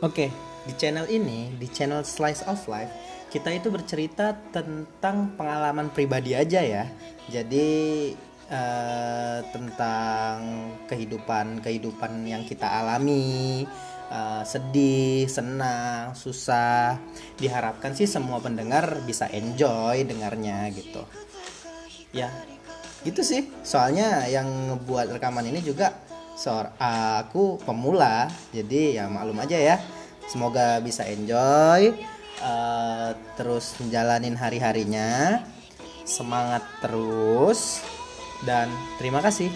Oke, di channel ini, di channel Slice of Life, kita itu bercerita tentang pengalaman pribadi aja ya. Jadi eh, tentang kehidupan-kehidupan yang kita alami, eh, sedih, senang, susah. Diharapkan sih semua pendengar bisa enjoy dengarnya gitu. Ya, gitu sih. Soalnya yang ngebuat rekaman ini juga seor aku pemula, jadi ya maklum aja ya. Semoga bisa enjoy, eh, terus menjalanin hari-harinya, semangat terus, dan terima kasih.